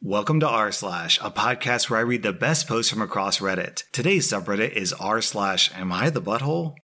Welcome to r slash, a podcast where I read the best posts from across Reddit. Today's subreddit is r slash. Am I the butthole?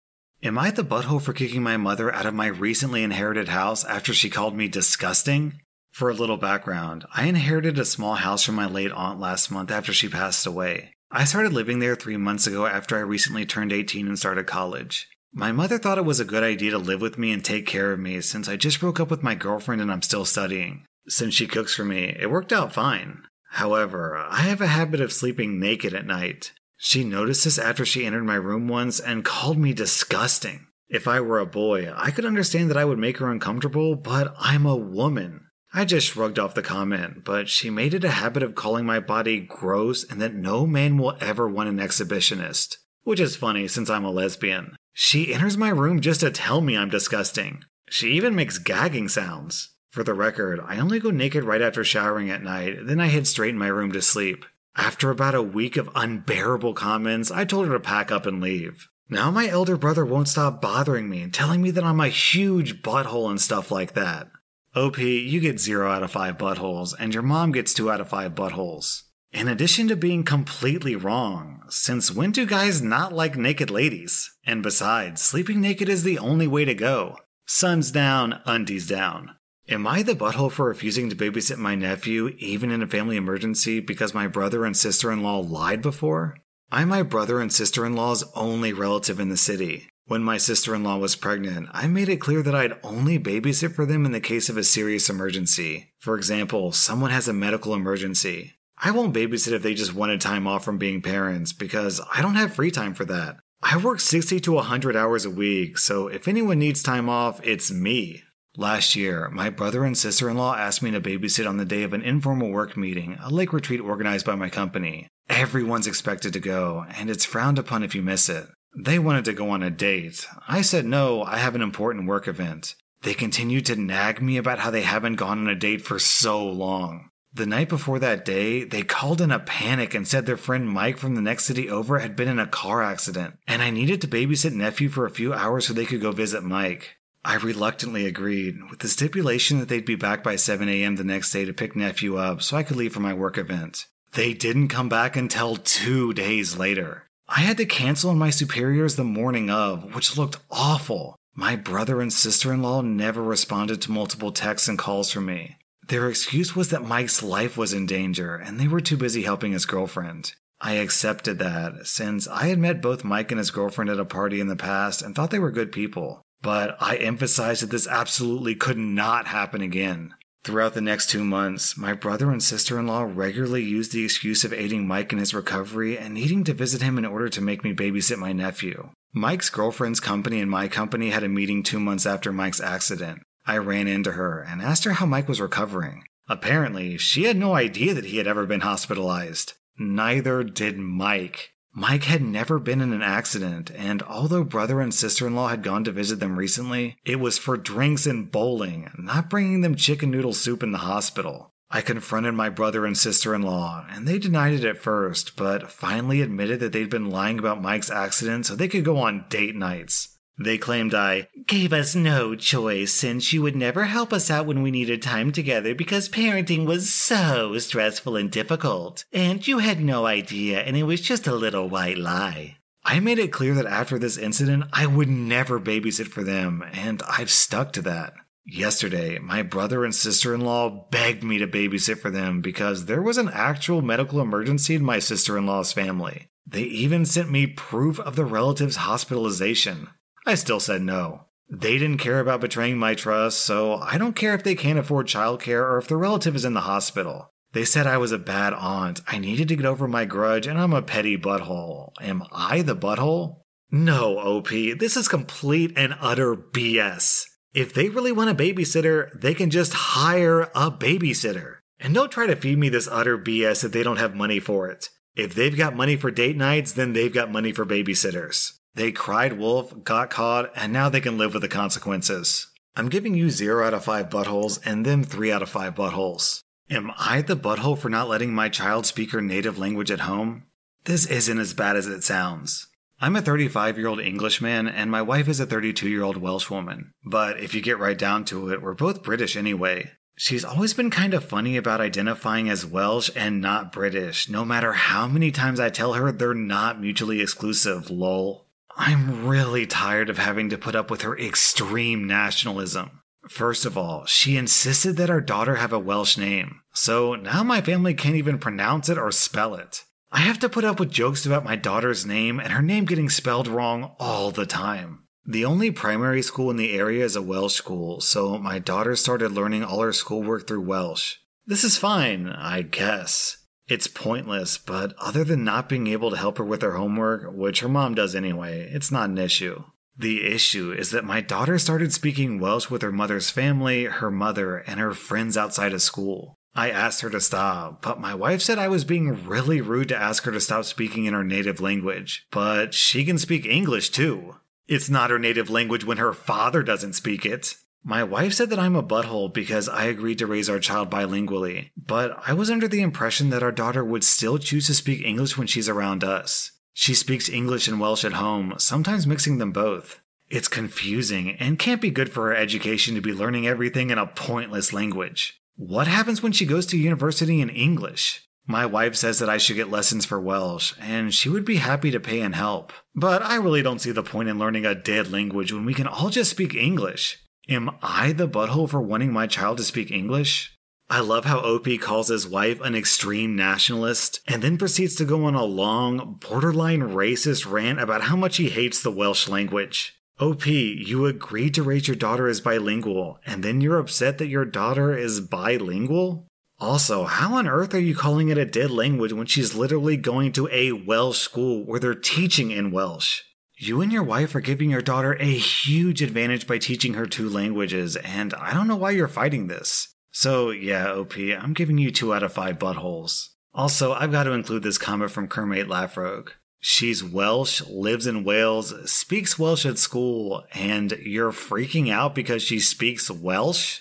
Am I the butthole for kicking my mother out of my recently inherited house after she called me disgusting? For a little background, I inherited a small house from my late aunt last month after she passed away. I started living there three months ago after I recently turned 18 and started college. My mother thought it was a good idea to live with me and take care of me since I just broke up with my girlfriend and I'm still studying. Since she cooks for me, it worked out fine. However, I have a habit of sleeping naked at night. She noticed this after she entered my room once and called me disgusting. If I were a boy, I could understand that I would make her uncomfortable, but I'm a woman. I just shrugged off the comment, but she made it a habit of calling my body gross and that no man will ever want an exhibitionist. Which is funny since I'm a lesbian. She enters my room just to tell me I'm disgusting. She even makes gagging sounds. For the record, I only go naked right after showering at night, then I head straight in my room to sleep. After about a week of unbearable comments, I told her to pack up and leave. Now my elder brother won't stop bothering me and telling me that I'm a huge butthole and stuff like that. OP, you get 0 out of 5 buttholes, and your mom gets 2 out of 5 buttholes. In addition to being completely wrong, since when do guys not like naked ladies? And besides, sleeping naked is the only way to go. Sun's down, undies down. Am I the butthole for refusing to babysit my nephew, even in a family emergency, because my brother and sister in law lied before? I'm my brother and sister in law's only relative in the city. When my sister in law was pregnant, I made it clear that I'd only babysit for them in the case of a serious emergency. For example, someone has a medical emergency. I won't babysit if they just wanted time off from being parents because I don't have free time for that. I work 60 to 100 hours a week, so if anyone needs time off, it's me. Last year, my brother and sister in law asked me to babysit on the day of an informal work meeting, a lake retreat organized by my company. Everyone's expected to go, and it's frowned upon if you miss it. They wanted to go on a date. I said no, I have an important work event. They continued to nag me about how they haven't gone on a date for so long. The night before that day, they called in a panic and said their friend Mike from the next city over had been in a car accident, and I needed to babysit nephew for a few hours so they could go visit Mike. I reluctantly agreed, with the stipulation that they'd be back by 7 a.m. the next day to pick nephew up so I could leave for my work event. They didn't come back until two days later. I had to cancel on my superiors the morning of, which looked awful. My brother and sister in law never responded to multiple texts and calls from me. Their excuse was that Mike's life was in danger and they were too busy helping his girlfriend. I accepted that, since I had met both Mike and his girlfriend at a party in the past and thought they were good people but I emphasized that this absolutely could not happen again. Throughout the next two months, my brother and sister in law regularly used the excuse of aiding Mike in his recovery and needing to visit him in order to make me babysit my nephew. Mike's girlfriend's company and my company had a meeting two months after Mike's accident. I ran into her and asked her how Mike was recovering. Apparently, she had no idea that he had ever been hospitalized. Neither did Mike. Mike had never been in an accident, and although brother and sister in law had gone to visit them recently, it was for drinks and bowling, not bringing them chicken noodle soup in the hospital. I confronted my brother and sister in law, and they denied it at first, but finally admitted that they'd been lying about Mike's accident so they could go on date nights. They claimed I gave us no choice since you would never help us out when we needed time together because parenting was so stressful and difficult, and you had no idea, and it was just a little white lie. I made it clear that after this incident, I would never babysit for them, and I've stuck to that. Yesterday, my brother and sister in law begged me to babysit for them because there was an actual medical emergency in my sister in law's family. They even sent me proof of the relative's hospitalization. I still said no. They didn't care about betraying my trust, so I don't care if they can't afford childcare or if their relative is in the hospital. They said I was a bad aunt. I needed to get over my grudge, and I'm a petty butthole. Am I the butthole? No, OP, this is complete and utter BS. If they really want a babysitter, they can just hire a babysitter. And don't try to feed me this utter BS that they don't have money for it. If they've got money for date nights, then they've got money for babysitters. They cried wolf, got caught, and now they can live with the consequences. I'm giving you 0 out of 5 buttholes and them 3 out of 5 buttholes. Am I the butthole for not letting my child speak her native language at home? This isn't as bad as it sounds. I'm a 35 year old Englishman and my wife is a 32 year old Welsh woman. But if you get right down to it, we're both British anyway. She's always been kind of funny about identifying as Welsh and not British, no matter how many times I tell her they're not mutually exclusive, lol. I'm really tired of having to put up with her extreme nationalism. First of all, she insisted that our daughter have a Welsh name, so now my family can't even pronounce it or spell it. I have to put up with jokes about my daughter's name and her name getting spelled wrong all the time. The only primary school in the area is a Welsh school, so my daughter started learning all her schoolwork through Welsh. This is fine, I guess. It's pointless, but other than not being able to help her with her homework, which her mom does anyway, it's not an issue. The issue is that my daughter started speaking Welsh with her mother's family, her mother, and her friends outside of school. I asked her to stop, but my wife said I was being really rude to ask her to stop speaking in her native language. But she can speak English too. It's not her native language when her father doesn't speak it. My wife said that I'm a butthole because I agreed to raise our child bilingually, but I was under the impression that our daughter would still choose to speak English when she's around us. She speaks English and Welsh at home, sometimes mixing them both. It's confusing and can't be good for her education to be learning everything in a pointless language. What happens when she goes to university in English? My wife says that I should get lessons for Welsh, and she would be happy to pay and help. But I really don't see the point in learning a dead language when we can all just speak English. Am I the butthole for wanting my child to speak English? I love how OP calls his wife an extreme nationalist and then proceeds to go on a long, borderline racist rant about how much he hates the Welsh language. OP, you agreed to raise your daughter as bilingual, and then you're upset that your daughter is bilingual? Also, how on earth are you calling it a dead language when she's literally going to a Welsh school where they're teaching in Welsh? You and your wife are giving your daughter a huge advantage by teaching her two languages, and I don't know why you're fighting this. So, yeah, OP, I'm giving you two out of five buttholes. Also, I've got to include this comment from Kermate Lafrogue. She's Welsh, lives in Wales, speaks Welsh at school, and you're freaking out because she speaks Welsh?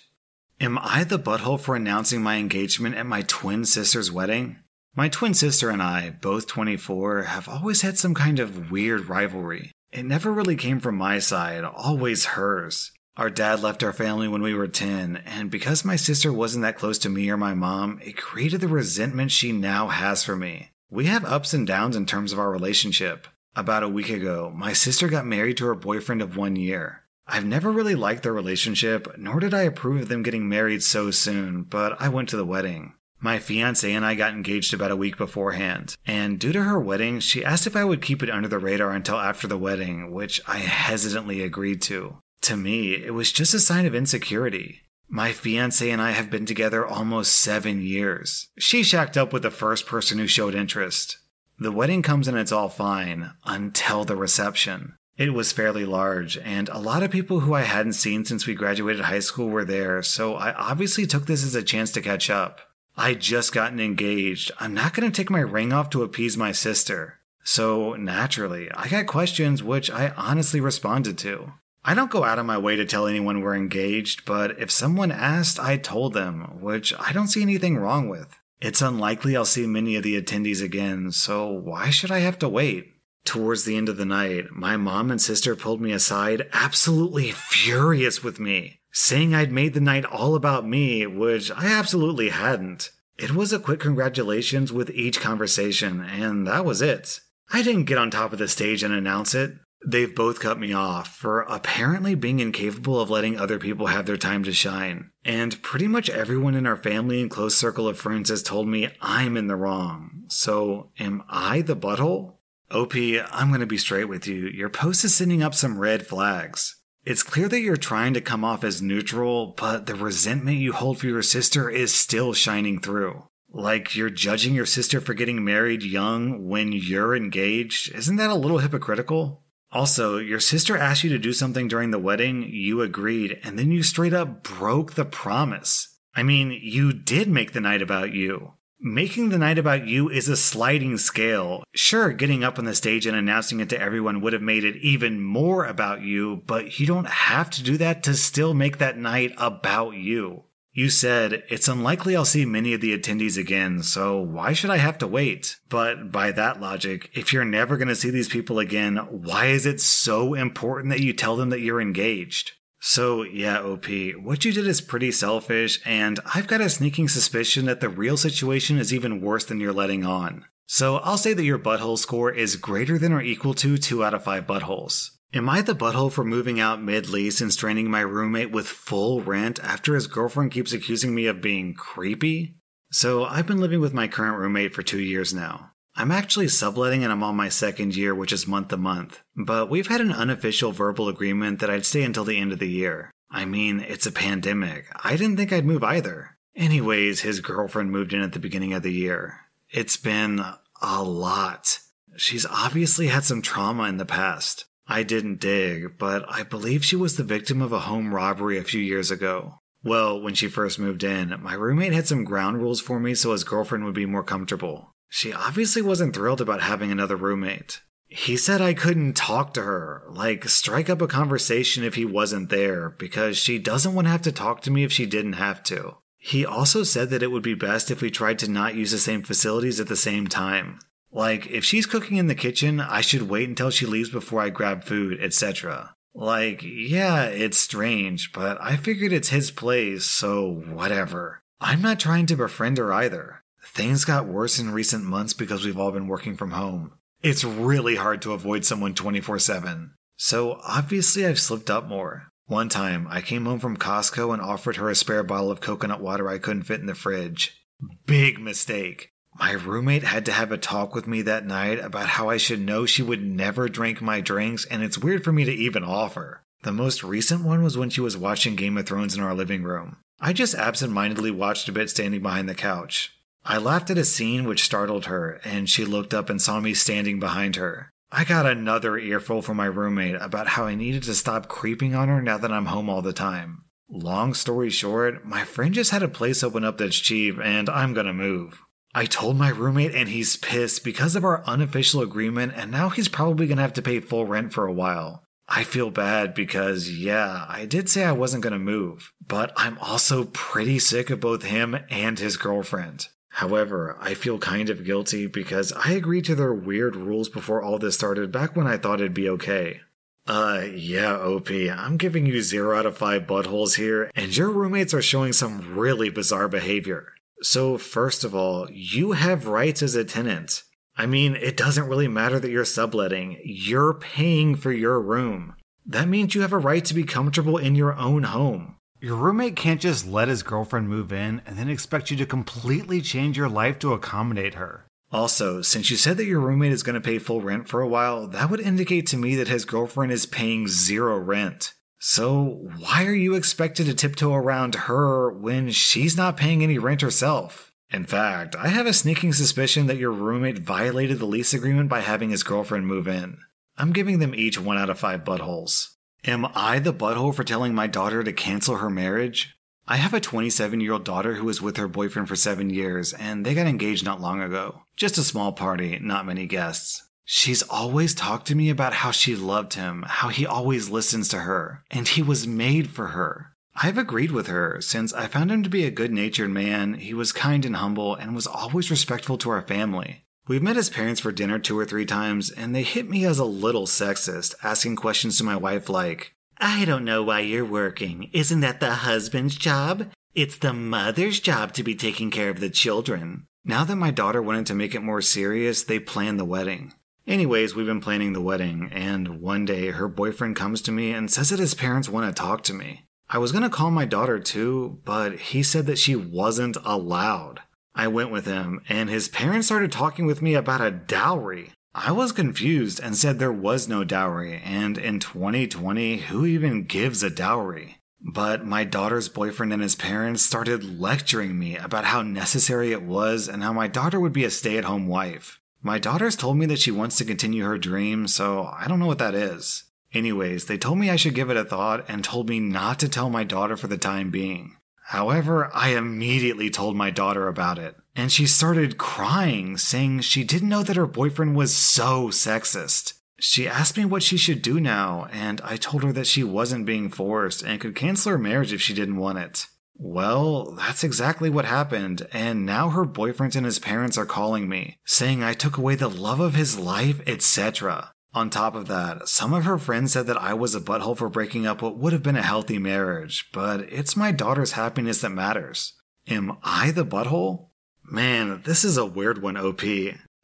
Am I the butthole for announcing my engagement at my twin sister's wedding? My twin sister and I, both 24, have always had some kind of weird rivalry. It never really came from my side, always hers. Our dad left our family when we were 10, and because my sister wasn't that close to me or my mom, it created the resentment she now has for me. We have ups and downs in terms of our relationship. About a week ago, my sister got married to her boyfriend of one year. I've never really liked their relationship, nor did I approve of them getting married so soon, but I went to the wedding. My fiance and I got engaged about a week beforehand, and due to her wedding, she asked if I would keep it under the radar until after the wedding, which I hesitantly agreed to. To me, it was just a sign of insecurity. My fiance and I have been together almost seven years. She shacked up with the first person who showed interest. The wedding comes and it's all fine until the reception. It was fairly large, and a lot of people who I hadn't seen since we graduated high school were there, so I obviously took this as a chance to catch up. I just gotten engaged. I'm not going to take my ring off to appease my sister. So, naturally, I got questions which I honestly responded to. I don't go out of my way to tell anyone we're engaged, but if someone asked, I told them, which I don't see anything wrong with. It's unlikely I'll see many of the attendees again, so why should I have to wait? Towards the end of the night, my mom and sister pulled me aside, absolutely furious with me, saying I'd made the night all about me, which I absolutely hadn't. It was a quick congratulations with each conversation, and that was it. I didn't get on top of the stage and announce it. They've both cut me off for apparently being incapable of letting other people have their time to shine. And pretty much everyone in our family and close circle of friends has told me I'm in the wrong. So, am I the butthole? OP, I'm going to be straight with you. Your post is sending up some red flags. It's clear that you're trying to come off as neutral, but the resentment you hold for your sister is still shining through. Like you're judging your sister for getting married young when you're engaged. Isn't that a little hypocritical? Also, your sister asked you to do something during the wedding, you agreed, and then you straight up broke the promise. I mean, you did make the night about you. Making the night about you is a sliding scale. Sure, getting up on the stage and announcing it to everyone would have made it even more about you, but you don't have to do that to still make that night about you. You said, it's unlikely I'll see many of the attendees again, so why should I have to wait? But by that logic, if you're never going to see these people again, why is it so important that you tell them that you're engaged? So, yeah, OP, what you did is pretty selfish, and I've got a sneaking suspicion that the real situation is even worse than you're letting on. So, I'll say that your butthole score is greater than or equal to 2 out of 5 buttholes. Am I the butthole for moving out mid lease and straining my roommate with full rent after his girlfriend keeps accusing me of being creepy? So, I've been living with my current roommate for two years now. I'm actually subletting and I'm on my second year, which is month to month. But we've had an unofficial verbal agreement that I'd stay until the end of the year. I mean, it's a pandemic. I didn't think I'd move either. Anyways, his girlfriend moved in at the beginning of the year. It's been a lot. She's obviously had some trauma in the past. I didn't dig, but I believe she was the victim of a home robbery a few years ago. Well, when she first moved in, my roommate had some ground rules for me so his girlfriend would be more comfortable. She obviously wasn't thrilled about having another roommate. He said I couldn't talk to her, like strike up a conversation if he wasn't there, because she doesn't want to have to talk to me if she didn't have to. He also said that it would be best if we tried to not use the same facilities at the same time. Like, if she's cooking in the kitchen, I should wait until she leaves before I grab food, etc. Like, yeah, it's strange, but I figured it's his place, so whatever. I'm not trying to befriend her either. Things got worse in recent months because we've all been working from home. It's really hard to avoid someone 24 7. So obviously, I've slipped up more. One time, I came home from Costco and offered her a spare bottle of coconut water I couldn't fit in the fridge. Big mistake. My roommate had to have a talk with me that night about how I should know she would never drink my drinks, and it's weird for me to even offer. The most recent one was when she was watching Game of Thrones in our living room. I just absent mindedly watched a bit standing behind the couch. I laughed at a scene which startled her, and she looked up and saw me standing behind her. I got another earful from my roommate about how I needed to stop creeping on her now that I'm home all the time. Long story short, my friend just had a place open up that's cheap, and I'm gonna move. I told my roommate, and he's pissed because of our unofficial agreement, and now he's probably gonna have to pay full rent for a while. I feel bad because, yeah, I did say I wasn't gonna move, but I'm also pretty sick of both him and his girlfriend. However, I feel kind of guilty because I agreed to their weird rules before all this started back when I thought it'd be okay. Uh, yeah, OP, I'm giving you 0 out of 5 buttholes here, and your roommates are showing some really bizarre behavior. So, first of all, you have rights as a tenant. I mean, it doesn't really matter that you're subletting, you're paying for your room. That means you have a right to be comfortable in your own home. Your roommate can't just let his girlfriend move in and then expect you to completely change your life to accommodate her. Also, since you said that your roommate is going to pay full rent for a while, that would indicate to me that his girlfriend is paying zero rent. So, why are you expected to tiptoe around her when she's not paying any rent herself? In fact, I have a sneaking suspicion that your roommate violated the lease agreement by having his girlfriend move in. I'm giving them each one out of five buttholes. Am I the butthole for telling my daughter to cancel her marriage? I have a 27 year old daughter who was with her boyfriend for seven years, and they got engaged not long ago. Just a small party, not many guests. She's always talked to me about how she loved him, how he always listens to her, and he was made for her. I've agreed with her, since I found him to be a good natured man, he was kind and humble, and was always respectful to our family. We've met his parents for dinner two or three times, and they hit me as a little sexist, asking questions to my wife like, I don't know why you're working. Isn't that the husband's job? It's the mother's job to be taking care of the children. Now that my daughter wanted to make it more serious, they planned the wedding. Anyways, we've been planning the wedding, and one day her boyfriend comes to me and says that his parents want to talk to me. I was gonna call my daughter too, but he said that she wasn't allowed. I went with him, and his parents started talking with me about a dowry. I was confused and said there was no dowry, and in 2020, who even gives a dowry? But my daughter's boyfriend and his parents started lecturing me about how necessary it was and how my daughter would be a stay at home wife. My daughter's told me that she wants to continue her dream, so I don't know what that is. Anyways, they told me I should give it a thought and told me not to tell my daughter for the time being. However, I immediately told my daughter about it, and she started crying, saying she didn't know that her boyfriend was so sexist. She asked me what she should do now, and I told her that she wasn't being forced and could cancel her marriage if she didn't want it. Well, that's exactly what happened, and now her boyfriend and his parents are calling me, saying I took away the love of his life, etc. On top of that, some of her friends said that I was a butthole for breaking up what would have been a healthy marriage, but it's my daughter's happiness that matters. Am I the butthole? Man, this is a weird one, OP.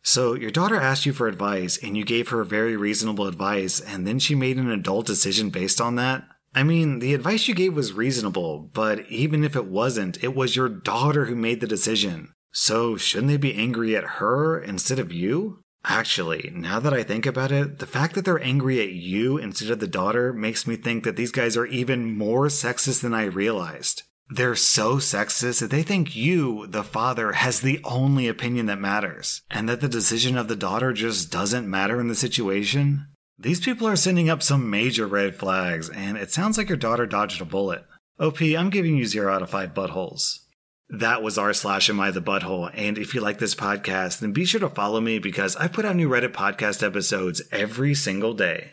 So, your daughter asked you for advice, and you gave her very reasonable advice, and then she made an adult decision based on that? I mean, the advice you gave was reasonable, but even if it wasn't, it was your daughter who made the decision. So, shouldn't they be angry at her instead of you? Actually, now that I think about it, the fact that they're angry at you instead of the daughter makes me think that these guys are even more sexist than I realized. They're so sexist that they think you, the father, has the only opinion that matters, and that the decision of the daughter just doesn't matter in the situation. These people are sending up some major red flags, and it sounds like your daughter dodged a bullet. OP, I'm giving you 0 out of 5 buttholes. That was r slash am I the butthole. And if you like this podcast, then be sure to follow me because I put out new Reddit podcast episodes every single day.